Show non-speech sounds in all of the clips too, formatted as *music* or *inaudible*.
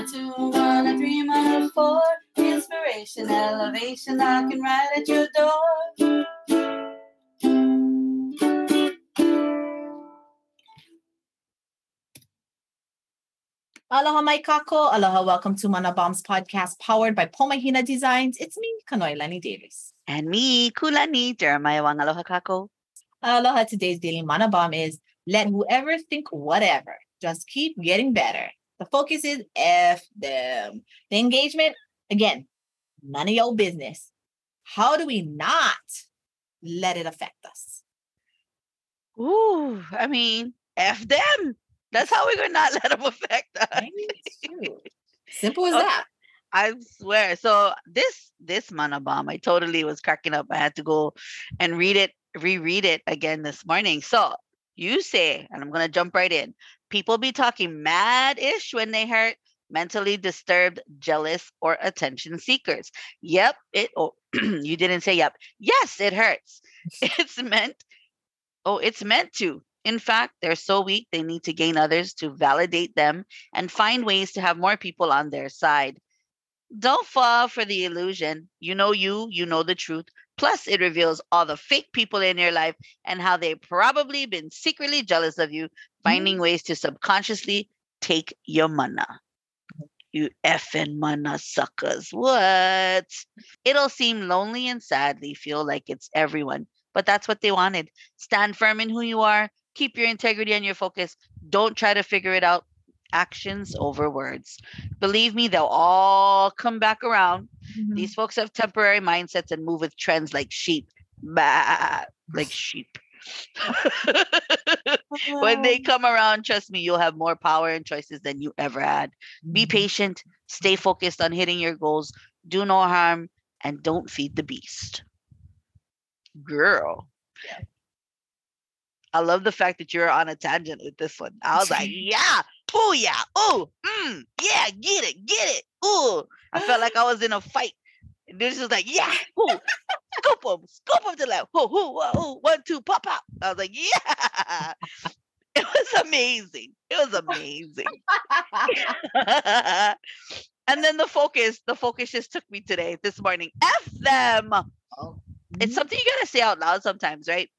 mana two, mana three, mana four. Inspiration, elevation, knocking right at your door. Aloha mai kako. Aloha, welcome to Mana Bombs podcast powered by Pomahina Designs. It's me, Kanoilani Davis. And me, Kulani, Jeremiah Wang Aloha Kako. Aloha, today's daily Mana Bomb is let whoever think whatever. Just keep getting better. The focus is F them. The engagement, again, none of your business. How do we not let it affect us? Ooh, I mean, F them. That's how we're going to not *laughs* let them affect us. Simple as Okay. that. I swear. So this this mana bomb, I totally was cracking up. I had to go and read it, reread it again this morning. So you say, and I'm gonna jump right in. People be talking mad-ish when they hurt mentally disturbed, jealous, or attention seekers. Yep, it oh *clears throat* you didn't say yep. Yes, it hurts. *laughs* *laughs* It's meant, oh, it's meant to. In fact, they're so weak they need to gain others to validate them and find ways to have more people on their side don't fall for the illusion. You know you, you know the truth. Plus, it reveals all the fake people in your life and how they've probably been secretly jealous of you, finding ways to subconsciously take your mana. You effing mana suckers. What? It'll seem lonely and sadly feel like it's everyone, but that's what they wanted. Stand firm in who you are, keep your integrity and your focus. Don't try to figure it out. Actions over words. Believe me, they'll all come back around. Mhm. These folks have temporary mindsets and move with trends like sheep. Bah, like sheep. When they *laughs* come around, trust me, you'll have more power and choices than you ever had. Be Mhm. patient, stay focused on hitting your goals, do no harm, and don't feed the beast. Girl. Yeah. I love the fact that you're on a tangent with this one. I was like, *laughs* yeah, oh yeah, oh, mm, yeah, get it, get it. Oh, I felt like I was in a fight. This is like, yeah, *laughs* ooh, scoop them, scoop them to the left. Ooh, ooh, ooh, one, two, pop out. I was like, yeah. *laughs* It was amazing. It was amazing. *laughs* and then the focus, the focus just took me today, this morning. F them. Oh. It's mm-hmm. something you gotta say out loud sometimes, right?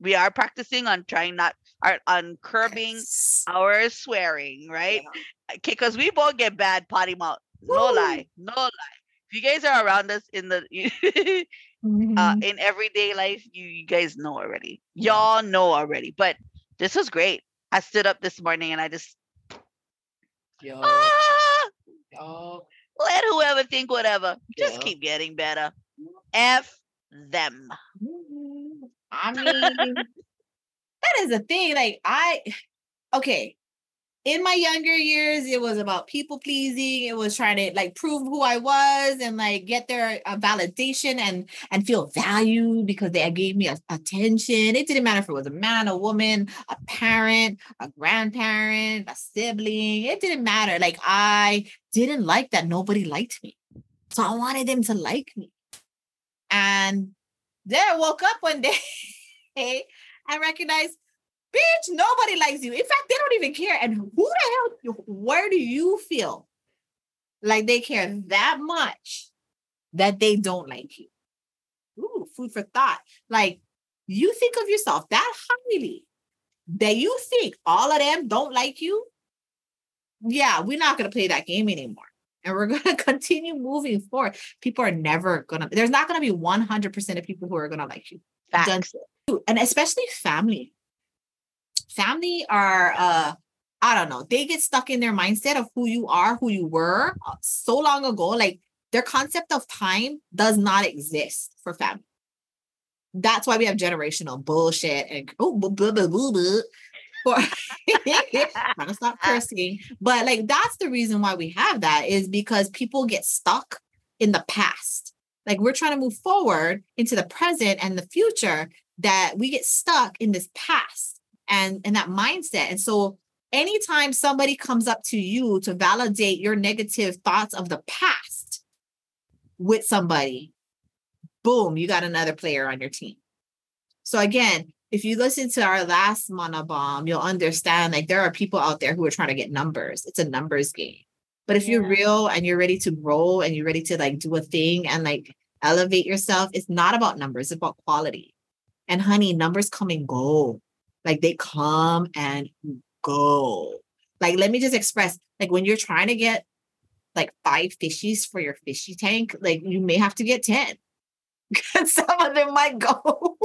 We are practicing on trying not are on curbing Yes. our swearing, right? Okay, because uh, we both get bad potty mouth. No Woo. lie, no lie. If you guys are around us in the *laughs* uh, Mhm. in everyday life, you, you guys know already. Y'all know already. But this was great. I stood up this morning and I just Yo, ah, yo. let whoever think whatever. Just keep getting better. F them. Mhm. I *laughs* mean, that is a thing. Like I, okay, in my younger years, it was about people pleasing. It was trying to like prove who I was and like get their uh, validation and and feel valued because they gave me a- attention. It didn't matter if it was a man, a woman, a parent, a grandparent, a sibling. It didn't matter. Like I didn't like that nobody liked me, so I wanted them to like me. And then I woke up one *laughs* day and recognized, bitch, nobody likes you. In fact, they don't even care. And who the hell, where do you feel like they care that much that they don't like you? Ooh, food for thought. Like you think of yourself that highly that you think all of them don't like you. Yeah, we're not going to play that game anymore. And we're *laughs* going to continue moving forward. People are never going to, there's not going to be 100% of people who are going to like you. Facts. And especially family. Family are, uh, I don't know, they get stuck in their mindset of who you are, who you were uh, so long ago. Like their concept of time does not exist for family. That's why we have generational bullshit and oh, blah, blah, blah, blah, blah. For *laughs* trying to stop cursing. But like that's the reason why we have that is because people get stuck in the past. Like we're trying to move forward into the present and the future that we get stuck in this past and and that mindset. And so anytime somebody comes up to you to validate your negative thoughts of the past with somebody, boom, you got another player on your team. So again, if you listen to our last Mana Bomb, you'll understand like there are people out there who are trying to get numbers. It's a numbers game. But if you're real and you're ready to grow and you're ready to like do a thing and like elevate yourself, it's not about numbers, it's about quality. And honey, numbers come and go. Like they come and go. Like, let me just express like when you're trying to get like five fishies for your fishy tank, like you may have to get 10 *laughs* because some of them might go.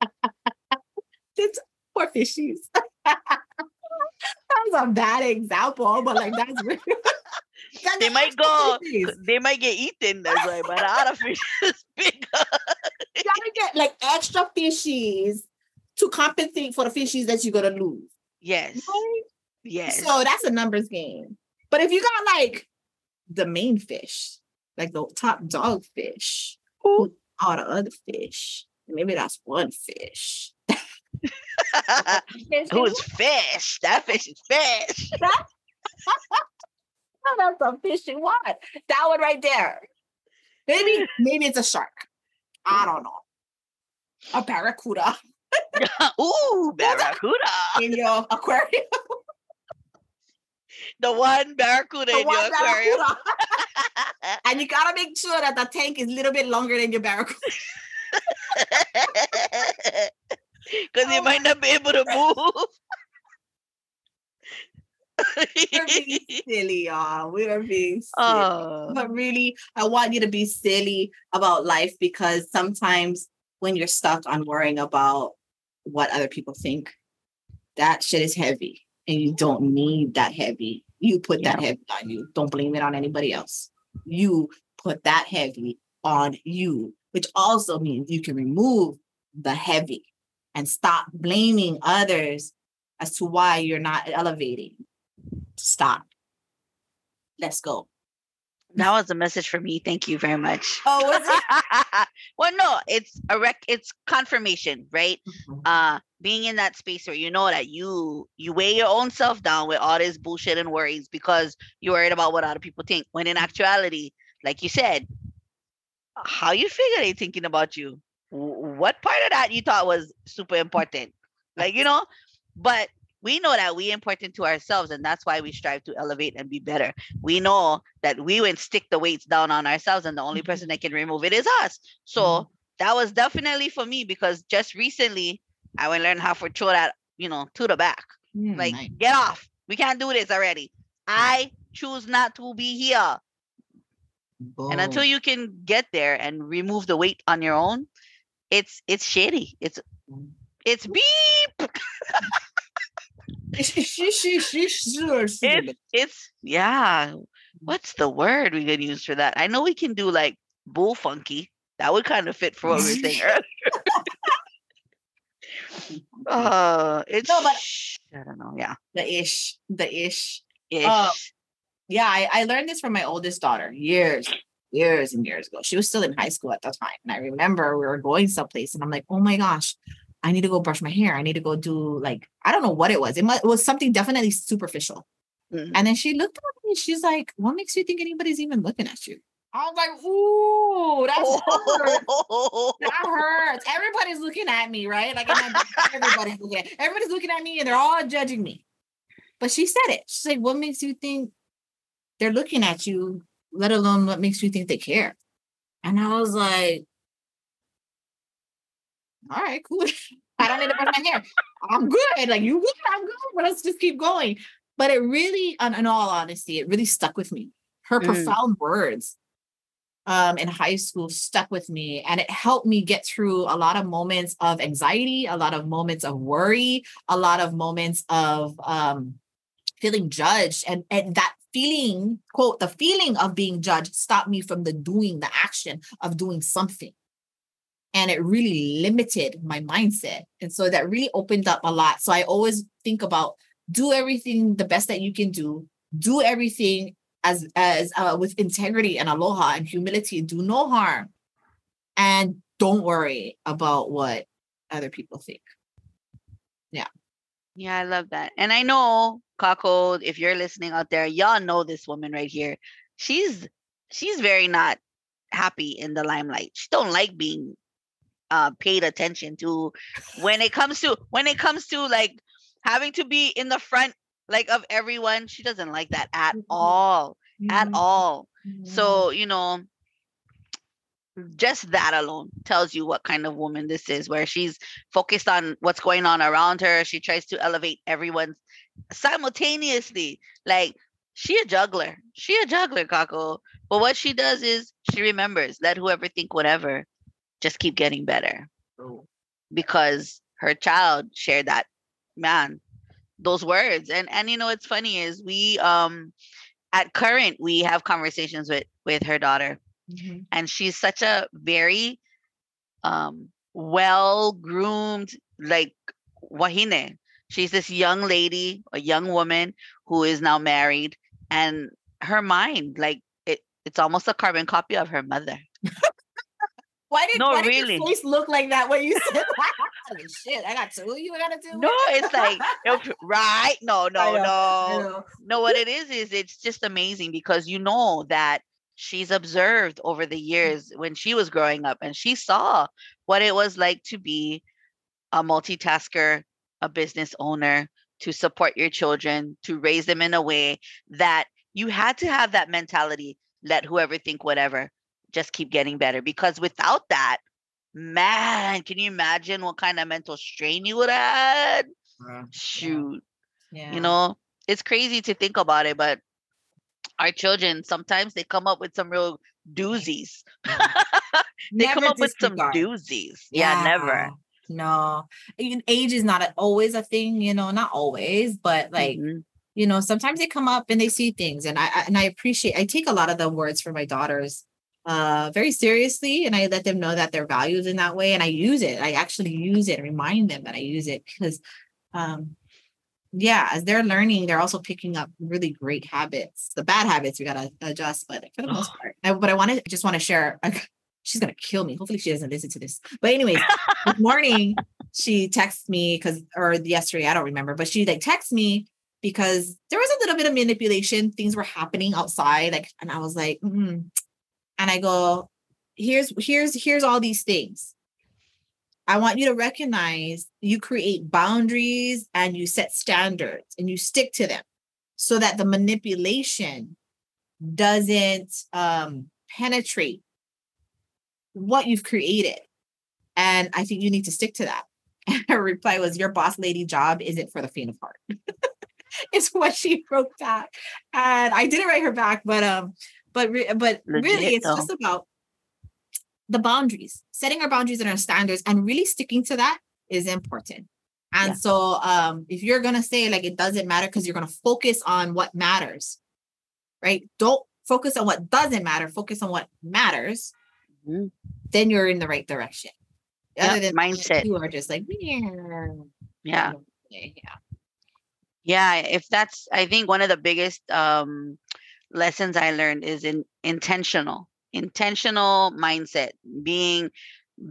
*laughs* it's poor fishies. *laughs* that was a bad example, but like that's real. That's They might go. fishies. They might get eaten. That's why, but the other fish is bigger. You gotta get like extra fishies to compensate for the fishies that you're gonna lose. Yes. Right? Yes. So that's a numbers game. But if you got like the main fish, like the top dog fish, all the other fish, maybe that's one fish. *laughs* Who's fish? That fish is fish. *laughs* Oh, that's a fish you want. That one right there. Maybe, maybe it's a shark. I don't know. A barracuda *laughs* Ooh, barracuda. in your aquarium. The one barracuda The in one your aquarium. *laughs* And you gotta make sure that the tank is a little bit longer than your barracuda. *laughs* Because you Oh might not be able to move. We're being silly, y'all. We are being silly. oh, but really, I want you to be silly about life because sometimes when you're stuck on worrying about what other people think, that shit is heavy and you don't need that heavy. You put that heavy on you. Don't blame it on anybody else. You put that heavy on you, which also means you can remove the heavy and stop blaming others as to why you're not elevating. Stop. Let's go. that was a message for me. Thank you very much. Oh, *laughs* well, no, it's a rec. It's confirmation, right? uh being in that space where you know that you you weigh your own self down with all this bullshit and worries because you're worried about what other people think when in actuality like you said how you figure they thinking about you what part of that you thought was super important like you know but we know that we important to ourselves and that's why we strive to elevate and be better we know that we would stick the weights down on ourselves and the only Mhm. person that can remove it is us so Mhm. that was definitely for me because just recently I went learn how to throw that, you know, to the back. Mm, Like, nice. get off. We can't do this already. I choose not to be here. And until you can get there and remove the weight on your own, it's it's shady It's Mm. it's beep. *laughs* It's It's *laughs* it's yeah. What's the word we could use for that? I know we can do like bull funky. That would kind of fit for what we were saying *laughs* earlier. *laughs* Uh, it's No, but- I don't know. Yeah, the ish, the ish. ish. Uh, Yeah, I, I learned this from my oldest daughter years, years and years ago. She was still in high school at the time. And I remember we were going someplace and I'm like, oh my gosh, I need to go brush my hair. I need to go do like, I don't know what it was. It, mu- it was something definitely superficial. Mhm. And then she looked at me and she's like, what makes you think anybody's even looking at you? I was like, ooh, that's *laughs* hurt. That hurts. Everybody's looking at me, right? Like in my everybody's looking at everybody's looking at me and they're all judging me. But she said it. She's like, what makes you think they're looking at you, let alone what makes you think they care? And I was like, all right, cool. *laughs* I don't need to brush my hair. I'm good. Like you good, I'm good. But let's just keep going. But it really, in, all honesty, it really stuck with me. Her Mm. profound words um, in high school stuck with me and it helped me get through a lot of moments of anxiety, a lot of moments of worry, a lot of moments of um, feeling judged. And, and that feeling, quote, the feeling of being judged stopped me from the doing, the action of doing something. And it really limited my mindset. And so that really opened up a lot. So I always think about do everything the best that you can do, do everything as as uh, with integrity and aloha and humility do no harm and don't worry about what other people think Yeah, Yeah, I love that. And I know, Kako, if you're listening out there, y'all know this woman right here. She's she's very not happy in the limelight. She don't like being uh paid attention to when it comes to when it comes to like having to be in the front like of everyone, she doesn't like that at Mhm. all. At Mhm. all. Mhm. So, you know, just that alone tells you what kind of woman this is, where she's focused on what's going on around her. She tries to elevate everyone simultaneously. Like she a juggler. She a juggler, Kako. But what she does is she remembers, let whoever think whatever, just keep getting better. Because her child shared that man, those words. And and you know what's funny is we um at current we have conversations with with her daughter Mhm. and she's such a very um well groomed like wahine she's this young lady a young woman who is now married and her mind like it it's almost a carbon copy of her mother Why did, No, why did really. your face look like that when you *laughs* said that? Shit, I got two. you gotta do. no it's like right no *laughs* no know, no no what it is is it's just amazing because you know that she's observed over the mm. years when she was growing up and she saw what it was like to be a multitasker a business owner to support your children to raise them in a way that you had to have that mentality let whoever think whatever just keep getting better because without that man can you imagine what kind of mental strain you would have had shoot. Yeah. you know it's crazy to think about it but our children sometimes they come up with some real doozies. *laughs* They come up with some disregard. doozies. Yeah, never. No, Even age is not a- always a thing, you know, not always, but like, Mhm. you know, sometimes they come up and they see things and I, I and I appreciate I take a lot of the words for my daughters uh very seriously and I let them know that they're valued in that way and I use it. I actually use it and remind them that I use it because um yeah, as they're learning, they're also picking up really great habits. The bad habits we gotta adjust, but for the most part. I, but I want to just want to share. *laughs* She's gonna kill me. Hopefully, she doesn't listen to this. But anyways, this morning *laughs* she texts me because, or yesterday, I don't remember, but she like texts me because there was a little bit of manipulation. Things were happening outside, like, and I was like, mm. And I go, here's here's here's all these things. I want you to recognize you create boundaries and you set standards and you stick to them so that the manipulation doesn't um, penetrate what you've created. And I think you need to stick to that. And *laughs* her reply was, Your boss lady job isn't for the faint of heart. *laughs* it's what she wrote back. And I didn't write her back, but um, but re- but really Legit, it's just about the boundaries, setting our boundaries and our standards, and really sticking to that is important. And Yeah. so um, if you're gonna say like it doesn't matter because you're gonna focus on what matters, right? Don't focus on what doesn't matter, focus on what matters, Mhm. then you're in the right direction. Yep, Other than mindset. you are just like, yeah. yeah Yeah. yeah if that's i think one of the biggest um lessons i learned is in intentional intentional mindset being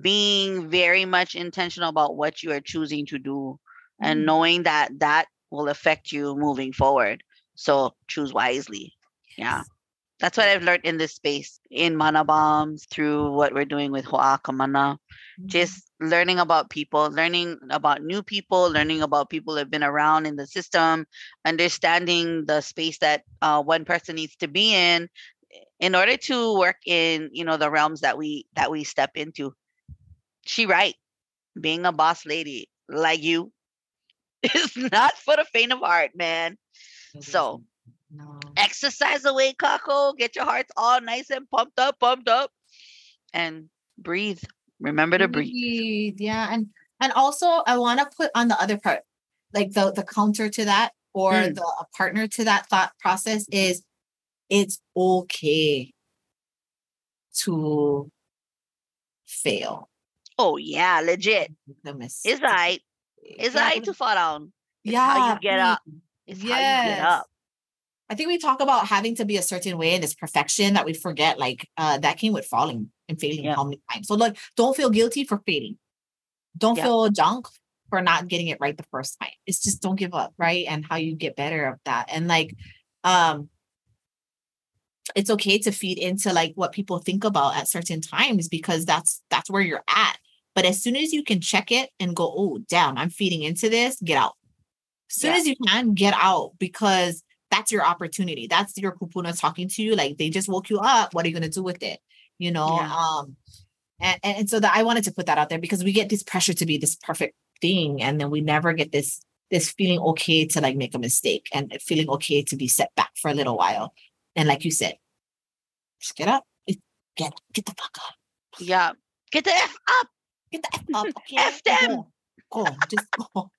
being very much intentional about what you are choosing to do and Mm. knowing that that will affect you moving forward. So choose wisely. Yeah that's what I've learned in this space in Mana Bombs through what we're doing with Hoa Kamana. Mhm. Just learning about people, learning about new people, learning about people that have been around in the system, understanding the space that uh, one person needs to be in in order to work in you know the realms that we that we step into. She right, being a boss lady like you *laughs* is not for the faint of heart, man. So no. exercise away, Kako. Get your hearts all nice and pumped up, pumped up, and breathe. Remember to breathe. Breathe, Yeah. And and also I want to put on the other part, like the the counter to that or Mm. the a partner to that thought process is it's okay to fail. Oh yeah, legit. It's right. It's Yeah, alright to fall down. It's yeah, how you get up. It's how you get up. I think we talk about having to be a certain way and this perfection that we forget, like uh, that came with falling and failing Yeah. how many times. So like, don't feel guilty for failing. Don't Yeah. feel junk for not getting it right the first time. It's just don't give up, right? And how you get better of that. And like, um, it's okay to feed into like what people think about at certain times because that's that's where you're at. But as soon as you can check it and go, oh damn, I'm feeding into this, get out As soon Yeah. as you can, get out because that's your opportunity. That's your kupuna talking to you. Like they just woke you up. What are you gonna do with it? You know? Yeah. Um and, and and so that I wanted to put that out there because we get this pressure to be this perfect thing, and then we never get this this feeling okay to like make a mistake and feeling okay to be set back for a little while. And like you said, just get up. Get get the fuck up. Yeah. Get the F up. Get the F up. Okay. F them. Go. go. Just go.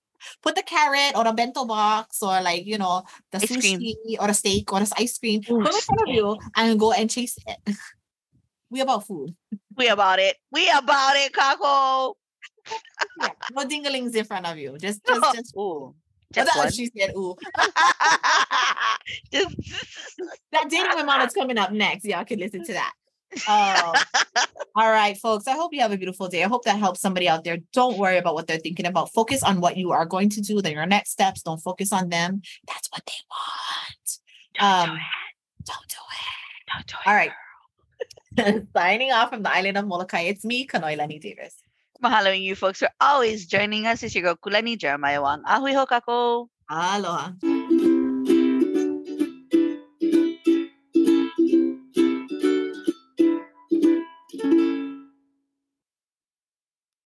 Put the carrot or the bento box or like, you know, the Ice cream. sushi or the steak or the ice cream. Ooh, Put it in front of you and go and chase it. *laughs* we about food. *laughs* We about it. We about it, Kako. *laughs* Yeah. No dinglings in front of you. Just just just Ooh. That's Just one. she said. Ooh. Just That dating my mom is coming up next. Y'all can listen to that. Um, *laughs* all right, folks. I hope you have a beautiful day. I hope that helps somebody out there. Don't worry about what they're thinking about. Focus on what you are going to do. Then your next steps. Don't focus on them. That's what they want. Um, do it. Don't do it. Don't do it. All right. *laughs* Signing off from the island of Molokai. It's me, Kanoilani Davis. Mahalo you folks for always joining us. It's your girl Kulani Jeremiah Wang. Ahui ho, Kako. Aloha.